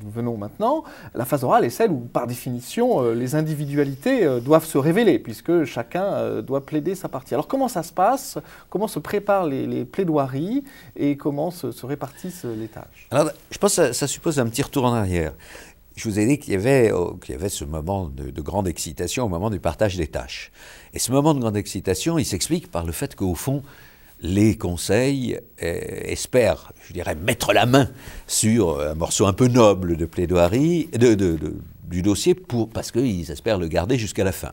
[SPEAKER 1] venons maintenant, la phase orale est celle où, par définition, euh, les individualités euh, doivent se révéler, puisque chacun euh, doit plaider sa partie. Alors comment ça se passe? Comment se préparent les, plaidoiries? Et comment se, répartissent les tâches?
[SPEAKER 2] Alors, je pense que ça, suppose un petit retour en arrière. Je vous ai dit qu'il y avait, oh, y avait ce moment de, de, grande excitation au moment du partage des tâches. Et ce moment de grande excitation, il s'explique par le fait qu'au fond, les conseils euh, espèrent, je dirais, mettre la main sur un morceau un peu noble de plaidoirie du dossier parce qu'ils espèrent le garder jusqu'à la fin.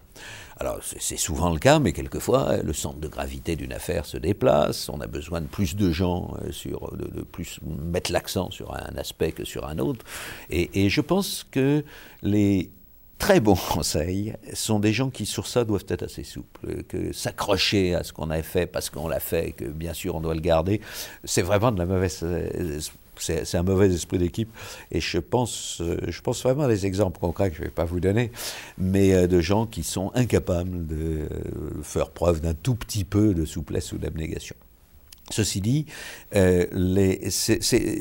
[SPEAKER 2] Alors c'est souvent le cas, mais quelquefois le centre de gravité d'une affaire se déplace, on a besoin de plus de gens, euh, sur, de, plus mettre l'accent sur un aspect que sur un autre. Et je pense que les très bons conseils sont des gens qui, sur ça, doivent être assez souples. Que s'accrocher à ce qu'on a fait parce qu'on l'a fait, que bien sûr on doit le garder, c'est vraiment de la mauvaise. C'est un mauvais esprit d'équipe. Et je pense, je pense vraiment à des exemples concrets que je ne vais pas vous donner, mais de gens qui sont incapables de faire preuve d'un tout petit peu de souplesse ou d'abnégation. Ceci dit, euh,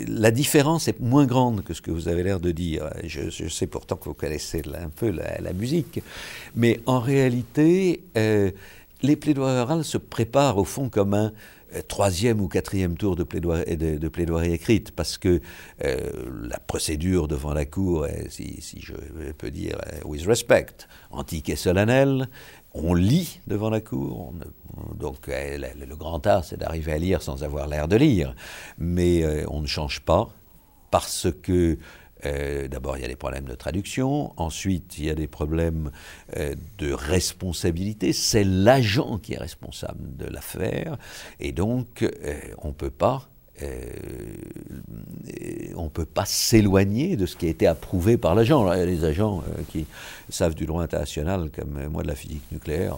[SPEAKER 2] la différence est moins grande que ce que vous avez l'air de dire. Je, sais pourtant que vous connaissez un peu la, musique, mais en réalité, euh, les plaidoiries orales se préparent au fond comme un euh, troisième ou quatrième tour de plaidoirie, de, écrite, parce que la procédure devant la Cour est, si, si, je peux dire, with respect, antique et solennelle, on lit devant la cour. donc euh, le, grand art, c'est d'arriver à lire sans avoir l'air de lire. Mais euh, on ne change pas parce que euh, d'abord, il y a des problèmes de traduction. Ensuite, il y a des problèmes de responsabilité. C'est l'agent qui est responsable de l'affaire. Et donc, on ne peut pas euh, on ne peut pas s'éloigner de ce qui a été approuvé par l'agent. Des agents euh, qui savent du droit international, comme moi de la physique nucléaire,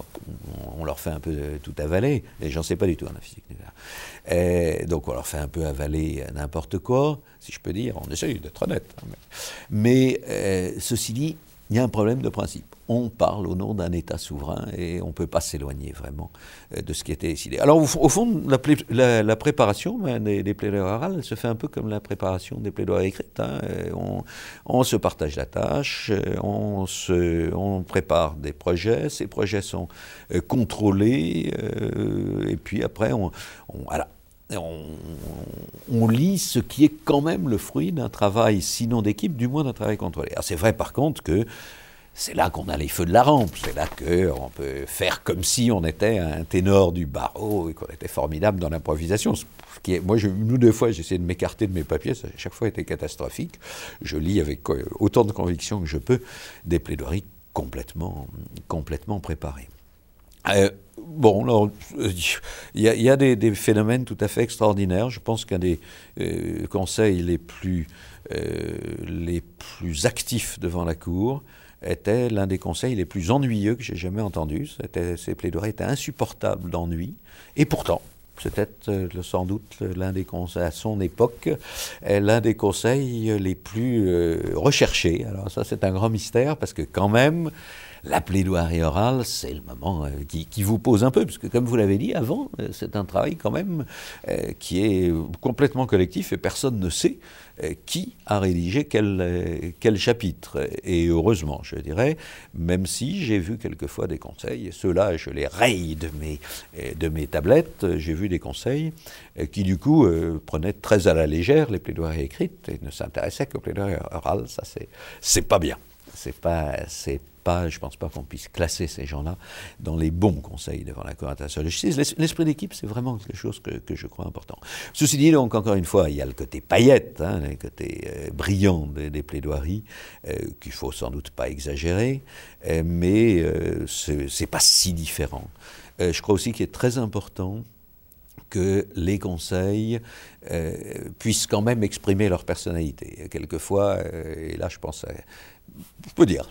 [SPEAKER 2] on, leur fait un peu tout avaler. Les gens ne savent pas du tout en la physique nucléaire. donc on leur fait un peu avaler n'importe quoi, si je peux dire. On essaye d'être honnête. Hein, mais euh, ceci dit, il y a un problème de principe on parle au nom d'un État souverain et on ne peut pas s'éloigner vraiment euh, de ce qui a été décidé. Alors au, fond, la, préparation ben, des, plaidoiries orales se fait un peu comme la préparation des plaidoiries écrites. Hein. On, se partage la tâche, euh, on, prépare des projets, ces projets sont euh, contrôlés et puis après on, on, lit ce qui est quand même le fruit d'un travail, sinon d'équipe, du moins d'un travail contrôlé. c'est vrai par contre que c'est là qu'on a les feux de la rampe, c'est là qu'on peut faire comme si on était un ténor du barreau et qu'on était formidable dans l'improvisation. Moi, je, une ou deux fois, j'ai essayé de m'écarter de mes papiers, ça a chaque fois été catastrophique. Je lis avec autant de conviction que je peux des plaidoiries complètement, complètement préparées. Euh, bon, il y a, des, phénomènes tout à fait extraordinaires. Je pense qu'un des euh, conseils les plus, euh, les plus actifs devant la Cour, était l'un des conseils les plus ennuyeux que j'ai jamais entendus. Ces plaidoiries étaient insupportables d'ennui. Et pourtant, c'était euh, sans doute l'un des conseils, à son époque, l'un des conseils les plus recherchés. Alors ça, c'est un grand mystère parce que quand même, la plaidoirie orale, c'est le moment euh, qui, vous pose un peu, puisque comme vous l'avez dit avant, c'est un travail quand même qui est complètement collectif et personne ne sait euh, qui a rédigé quel, euh, chapitre. Et heureusement, je dirais, même si j'ai vu quelquefois des conseils, ceux-là, je les raye de mes, euh, de mes tablettes, j'ai vu des conseils qui, du coup, prenaient très à la légère les plaidoiries écrites et ne s'intéressaient qu'aux plaidoiries orales. Ça, c'est pas bien. C'est pas, je ne pense pas qu'on puisse classer ces gens-là dans les bons conseils devant la Cour internationale de justice. L'esprit d'équipe, c'est vraiment quelque chose que, je crois important. Ceci dit, donc, encore une fois, il y a le côté paillette, hein, le côté euh, brillant des, plaidoiries, euh, qu'il faut sans doute pas exagérer, euh, mais ce c'est pas si différent. je crois aussi qu'il est très important que les conseils puissent quand même exprimer leur personnalité. Quelquefois, et là je pense à je peux dire,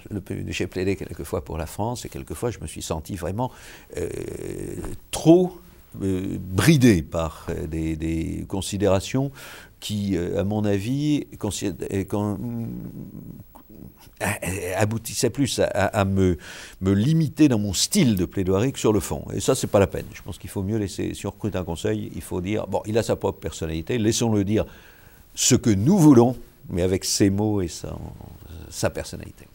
[SPEAKER 2] j'ai plaidé quelquefois pour la France et quelquefois je me suis senti vraiment euh, trop euh, bridé par euh, des, considérations qui, à mon avis, aboutissaient plus à, me, limiter dans mon style de plaidoirie que sur le fond. Et ça, c'est pas la peine. Je pense qu'il faut mieux laisser, si on recrute un conseil, il faut dire, bon, il a sa propre personnalité, laissons-le dire ce que nous voulons, mais avec ses mots et sa, sa personnalité.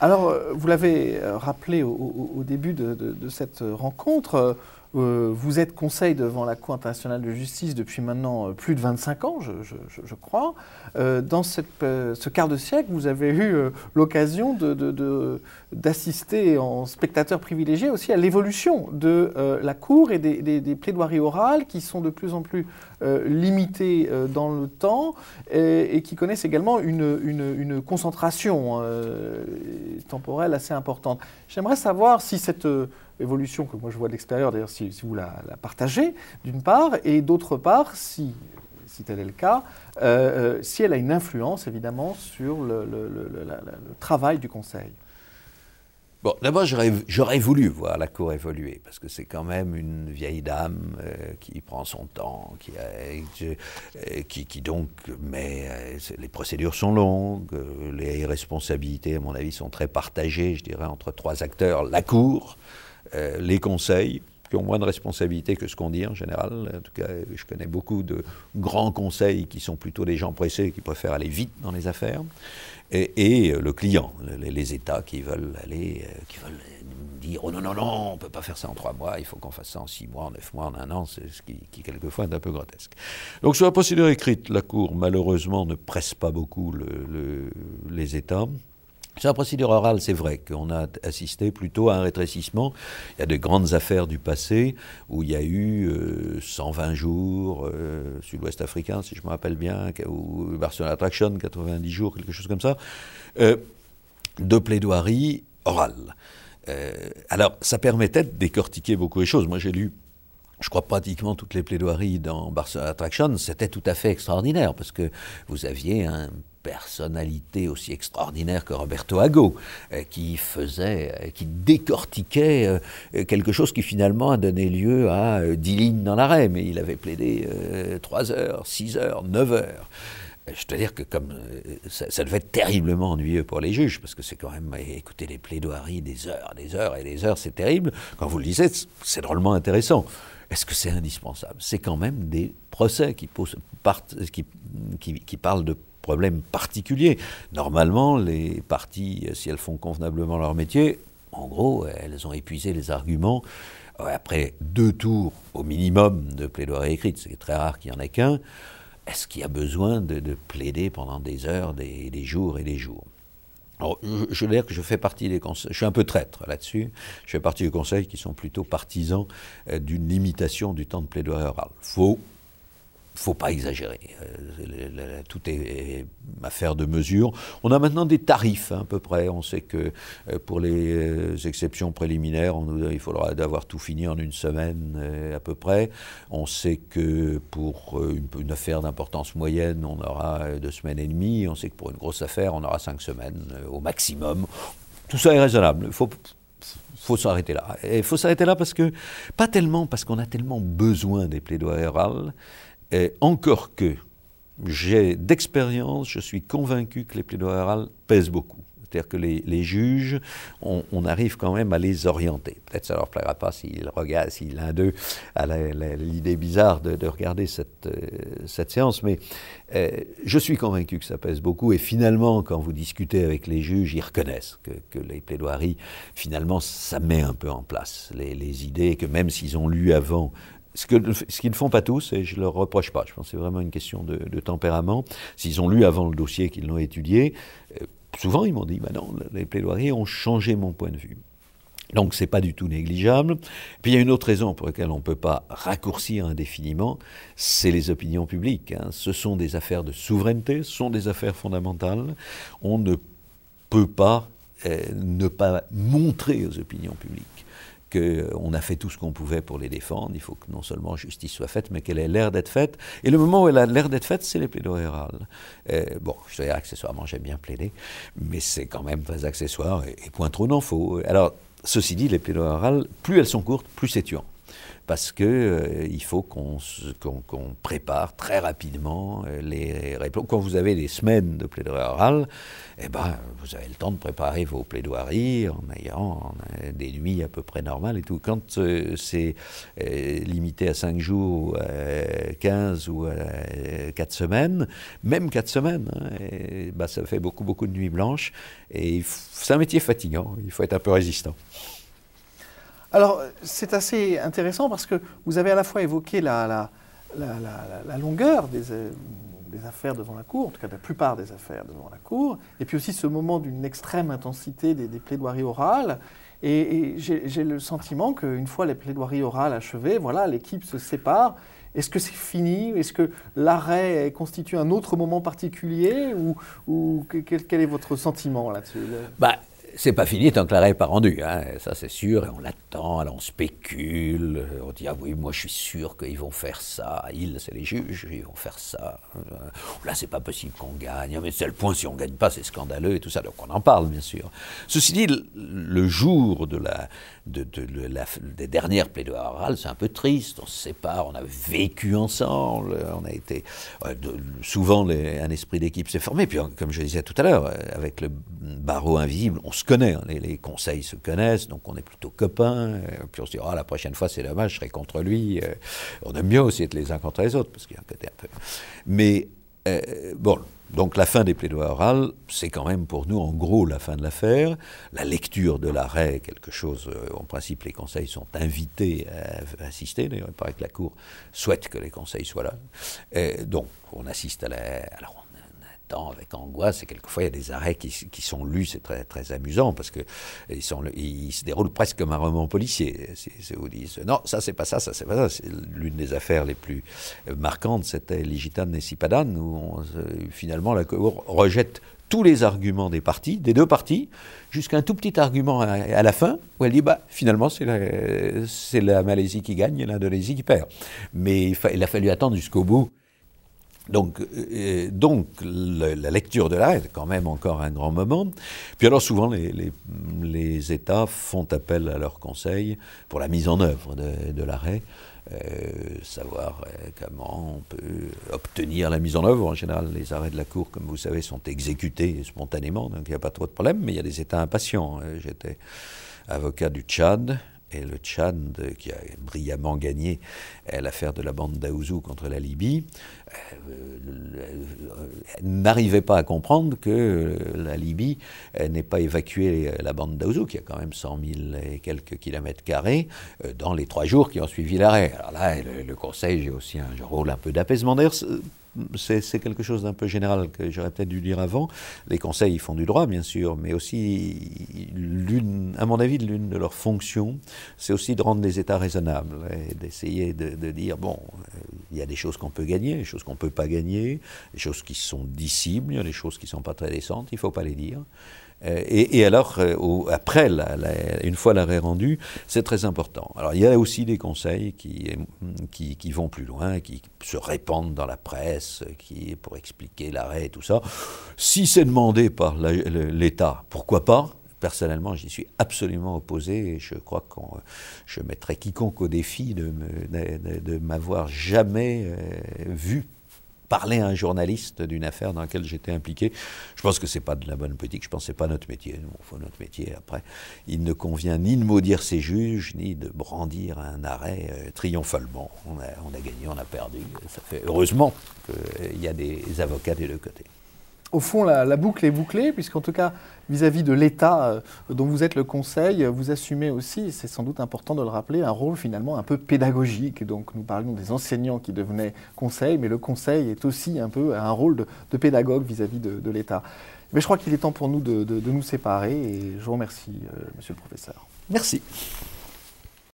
[SPEAKER 1] Alors, euh, vous l'avez euh, rappelé au, début de, cette rencontre, euh, vous êtes conseil devant la Cour internationale de justice depuis maintenant plus de 25 ans, je, crois. dans ce quart de siècle, vous avez eu l'occasion d'assister en spectateur privilégié aussi à l'évolution de la Cour et des, plaidoiries orales qui sont de plus en plus limitées dans le temps et, qui connaissent également une, concentration temporelle assez importante. J'aimerais savoir si cette euh, évolution que moi je vois de l'extérieur, d'ailleurs si, vous la, partagez, d'une part, et d'autre part, si, si tel est le cas, euh, euh, si elle a une influence évidemment sur le, travail du Conseil.
[SPEAKER 2] Bon, d'abord, j'aurais voulu voir la cour évoluer, parce que c'est quand même une vieille dame euh, qui prend son temps, qui, qui, donc, mais euh, les procédures sont longues, les responsabilités, à mon avis, sont très partagées, je dirais, entre trois acteurs la cour, les conseils, qui ont moins de responsabilités que ce qu'on dit en général. En tout cas, je connais beaucoup de grands conseils qui sont plutôt des gens pressés, qui préfèrent aller vite dans les affaires et, euh, le client, les, États qui veulent aller, euh, qui veulent dire oh non non non, on peut pas faire ça en trois mois, il faut qu'on fasse ça en six mois, en neuf mois, en un an, c'est ce qui, quelquefois est un peu grotesque. Donc sur la procédure écrite, la Cour malheureusement ne presse pas beaucoup le, les États. Sur la procédure orale, c'est vrai qu'on a assisté plutôt à un rétrécissement. Il y a de grandes affaires du passé où il y a eu 120 euh, jours, euh, sud-ouest africain, si je me rappelle bien, ou Barcelona Attraction, 90 jours, quelque chose comme ça, euh, de plaidoirie orale. alors, ça permettait de décortiquer beaucoup de choses. Moi, j'ai lu je crois pratiquement toutes les plaidoiries dans Barcelona Attraction, c'était tout à fait extraordinaire parce que vous aviez un personnalité aussi extraordinaire que Roberto Ago, euh, qui faisait, euh, qui décortiquait euh, quelque chose qui finalement a donné lieu à dix lignes dans l'arrêt, mais il avait plaidé trois heures, six heures, neuf heures. Je dois dire que comme ça, devait être terriblement ennuyeux pour les juges, parce que c'est quand même écouter les plaidoiries des heures, des heures et des heures, c'est terrible. Quand vous le lisez, c'est drôlement intéressant. Est-ce que c'est indispensable? C'est quand même des procès qui, posent, qui parlent de problème particulier. Normalement, les parties, si elles font convenablement leur métier, en gros, elles ont épuisé les arguments après deux tours au minimum de plaidoirie écrite. C'est très rare qu'il n'y en ait qu'un. Est-ce qu'il y a besoin de, plaider pendant des heures, des, jours et des jours? Je, veux dire que je fais partie des conseils, je suis un peu traître là-dessus, je fais partie des conseils qui sont plutôt partisans euh, d'une limitation du temps de plaidoirie orale. Faut pas exagérer. Euh, tout est, affaire de mesure. On a maintenant des tarifs hein, à peu près. On sait que euh, pour les euh, exceptions préliminaires, il faudra d'avoir tout fini en une semaine à peu près. On sait que pour une, affaire d'importance moyenne, on aura deux semaines et demie. On sait que pour une grosse affaire, on aura cinq semaines au maximum. Tout ça est raisonnable. Il faut faut s'arrêter là. Il faut s'arrêter là parce que, pas tellement parce qu'on a tellement besoin des plaidoiries orales, et encore que j'ai d'expérience, je suis convaincu que les plaidoiries pèsent beaucoup. C'est-à-dire que les, juges, on, arrive quand même à les orienter. Peut-être ça leur plaira pas s'ils regardent, si l'un d'eux a l'idée bizarre de, regarder cette, euh, cette, séance, mais euh, je suis convaincu que ça pèse beaucoup. Et finalement, quand vous discutez avec les juges, ils reconnaissent que, que les plaidoiries, finalement, ça met un peu en place les, les idées que même s'ils ont lu avant ce qu'ils ne font pas tous, et je ne leur reproche pas, je pense que c'est vraiment une question de, tempérament, s'ils ont lu avant le dossier, qu'ils l'ont étudié, euh, souvent ils m'ont dit, bah non, les plaidoiries ont changé mon point de vue. Donc c'est pas du tout négligeable. Puis il y a une autre raison pour laquelle on ne peut pas raccourcir indéfiniment, c'est les opinions publiques. Hein. Ce sont des affaires de souveraineté, ce sont des affaires fondamentales. On ne peut pas euh, ne pas montrer aux opinions publiques qu'on a fait tout ce qu'on pouvait pour les défendre. Il faut que non seulement justice soit faite, mais qu'elle ait l'air d'être faite. Et le moment où elle a l'air d'être faite, c'est les plaidoiries orales. bon, je dirais accessoirement, j'aime bien plaider, mais c'est quand même très accessoire et, point trop n'en faut. Alors, ceci dit, les plaidoiries orales, plus elles sont courtes, plus c'est tuant parce qu'il euh, faut qu'on prépare très rapidement euh, les réponses. Quand vous avez des semaines de plaidoirie orale, eh ben, vous avez le temps de préparer vos plaidoiries en ayant des nuits à peu près normales et tout. Quand euh, c'est limité à 5 jours, 15 ou 4 semaines, même 4 semaines, hein, ben, ça fait beaucoup, beaucoup de nuits blanches. Et c'est un métier fatigant, il faut être un peu résistant.
[SPEAKER 1] Alors, c'est assez intéressant parce que vous avez à la fois évoqué la, longueur euh, des, affaires devant la Cour, en tout cas la plupart des affaires devant la Cour, et puis aussi ce moment d'une extrême intensité des, plaidoiries orales. Et, j'ai le sentiment qu'une fois les plaidoiries orales achevées, voilà, l'équipe se sépare. Est-ce que c'est fini? Est-ce que l'arrêt constitue un autre moment particulier? Ou, quel, est votre sentiment là-dessus?
[SPEAKER 2] Bah, c'est pas fini tant que l'arrêt n'est pas rendu, hein. ça c'est sûr, et on l'attend, alors on spécule, on dit ah oui, moi je suis sûr qu'ils vont faire ça, ils, c'est les juges, ils vont faire ça, là c'est pas possible qu'on gagne, mais c'est le point, si on gagne pas, c'est scandaleux et tout ça, donc on en parle bien sûr. Ceci dit, le jour de la, des dernières plaidoiries orales, c'est un peu triste, on se sépare, on a vécu ensemble, on a été, souvent un esprit d'équipe s'est formé, puis comme je disais tout à l'heure, avec le barreau invisible, on se connaît, hein, les, conseils se connaissent, donc on est plutôt copains. Euh, puis on se dit, oh, la prochaine fois, c'est dommage, je serai contre lui. Euh, on aime mieux aussi être les uns contre les autres, parce qu'il y a un côté un peu. Mais euh, bon, donc la fin des plaidoiries orales, c'est quand même pour nous en gros la fin de l'affaire. La lecture de l'arrêt, quelque chose, en principe les conseils sont invités à, assister, d'ailleurs il paraît que la Cour souhaite que les conseils soient là. donc on assiste à la, la avec angoisse, et quelquefois il y a des arrêts qui, sont lus, c'est très, très amusant, parce qu'ils ils se déroulent presque comme un roman policier. C'est vous disent, non, ça c'est pas ça, ça c'est pas ça. L'une des affaires les plus marquantes, c'était Ligitan et Sipadan, où finalement la Cour rejette tous les arguments des partis, des deux partis, jusqu'à un tout petit argument à, la fin, où elle dit, bah, finalement, c'est la, la, Malaisie qui gagne et l'Indonésie qui perd. Mais il, il a fallu attendre jusqu'au bout donc, euh, donc la lecture de l'arrêt est quand même encore un grand moment. Puis alors souvent, les, les, États font appel à leurs conseils pour la mise en œuvre de, l'arrêt. Euh, savoir euh, comment on peut obtenir la mise en œuvre. En général, les arrêts de la Cour, comme vous savez, sont exécutés spontanément, donc il n'y a pas trop de problème, mais il y a des États impatients. J'étais avocat du Tchad, et le Tchad, qui a brillamment gagné l'affaire de la bande d'Aouzou contre la Libye, euh, n'arrivait pas à comprendre que la Libye n'ait pas évacué la bande d'Aouzou, qui a quand même 100 000 et quelques kilomètres carrés, euh, dans les trois jours qui ont suivi l'arrêt. Alors là, le, Conseil j'ai aussi un rôle un peu d'apaisement. D'ailleurs, c'est quelque chose d'un peu général que j'aurais peut-être dû dire avant. Les conseils font du droit, bien sûr, mais aussi, à mon avis, l'une de leurs fonctions, c'est aussi de rendre les États raisonnables et d'essayer de, dire, bon, il y a des choses qu'on peut gagner, des choses qu'on ne peut pas gagner, des choses qui sont dissibles, des choses qui ne sont pas très décentes, il ne faut pas les dire. Euh, et, alors, euh, après, une fois l'arrêt rendu, c'est très important. Alors, il y a aussi des conseils qui, vont plus loin, qui se répandent dans la presse, qui pour expliquer l'arrêt et tout ça. Si c'est demandé par l'État, pourquoi pas? Personnellement, j'y suis absolument opposé et je crois que je mettrais quiconque au défi de, m'avoir jamais euh, vu parler à un journaliste d'une affaire dans laquelle j'étais impliqué. Je pense que c'est pas de la bonne politique, je pense que c'est pas notre métier. Notre métier. Il ne convient ni de maudire ses juges, ni de brandir un arrêt euh, triomphalement. On a, on a, gagné, on a perdu. Ça fait heureusement qu'il y a des avocats des deux côtés
[SPEAKER 1] au fond, la, boucle est bouclée, puisqu'en tout cas, vis-à-vis de l'État euh, dont vous êtes le conseil, vous assumez aussi, c'est sans doute important de le rappeler, un rôle finalement un peu pédagogique. Donc nous parlions des enseignants qui devenaient conseil, mais le conseil est aussi un peu un rôle de, pédagogue vis-à-vis de, l'État. Mais je crois qu'il est temps pour nous de, nous séparer, et je vous remercie, euh, monsieur le professeur.
[SPEAKER 2] Merci.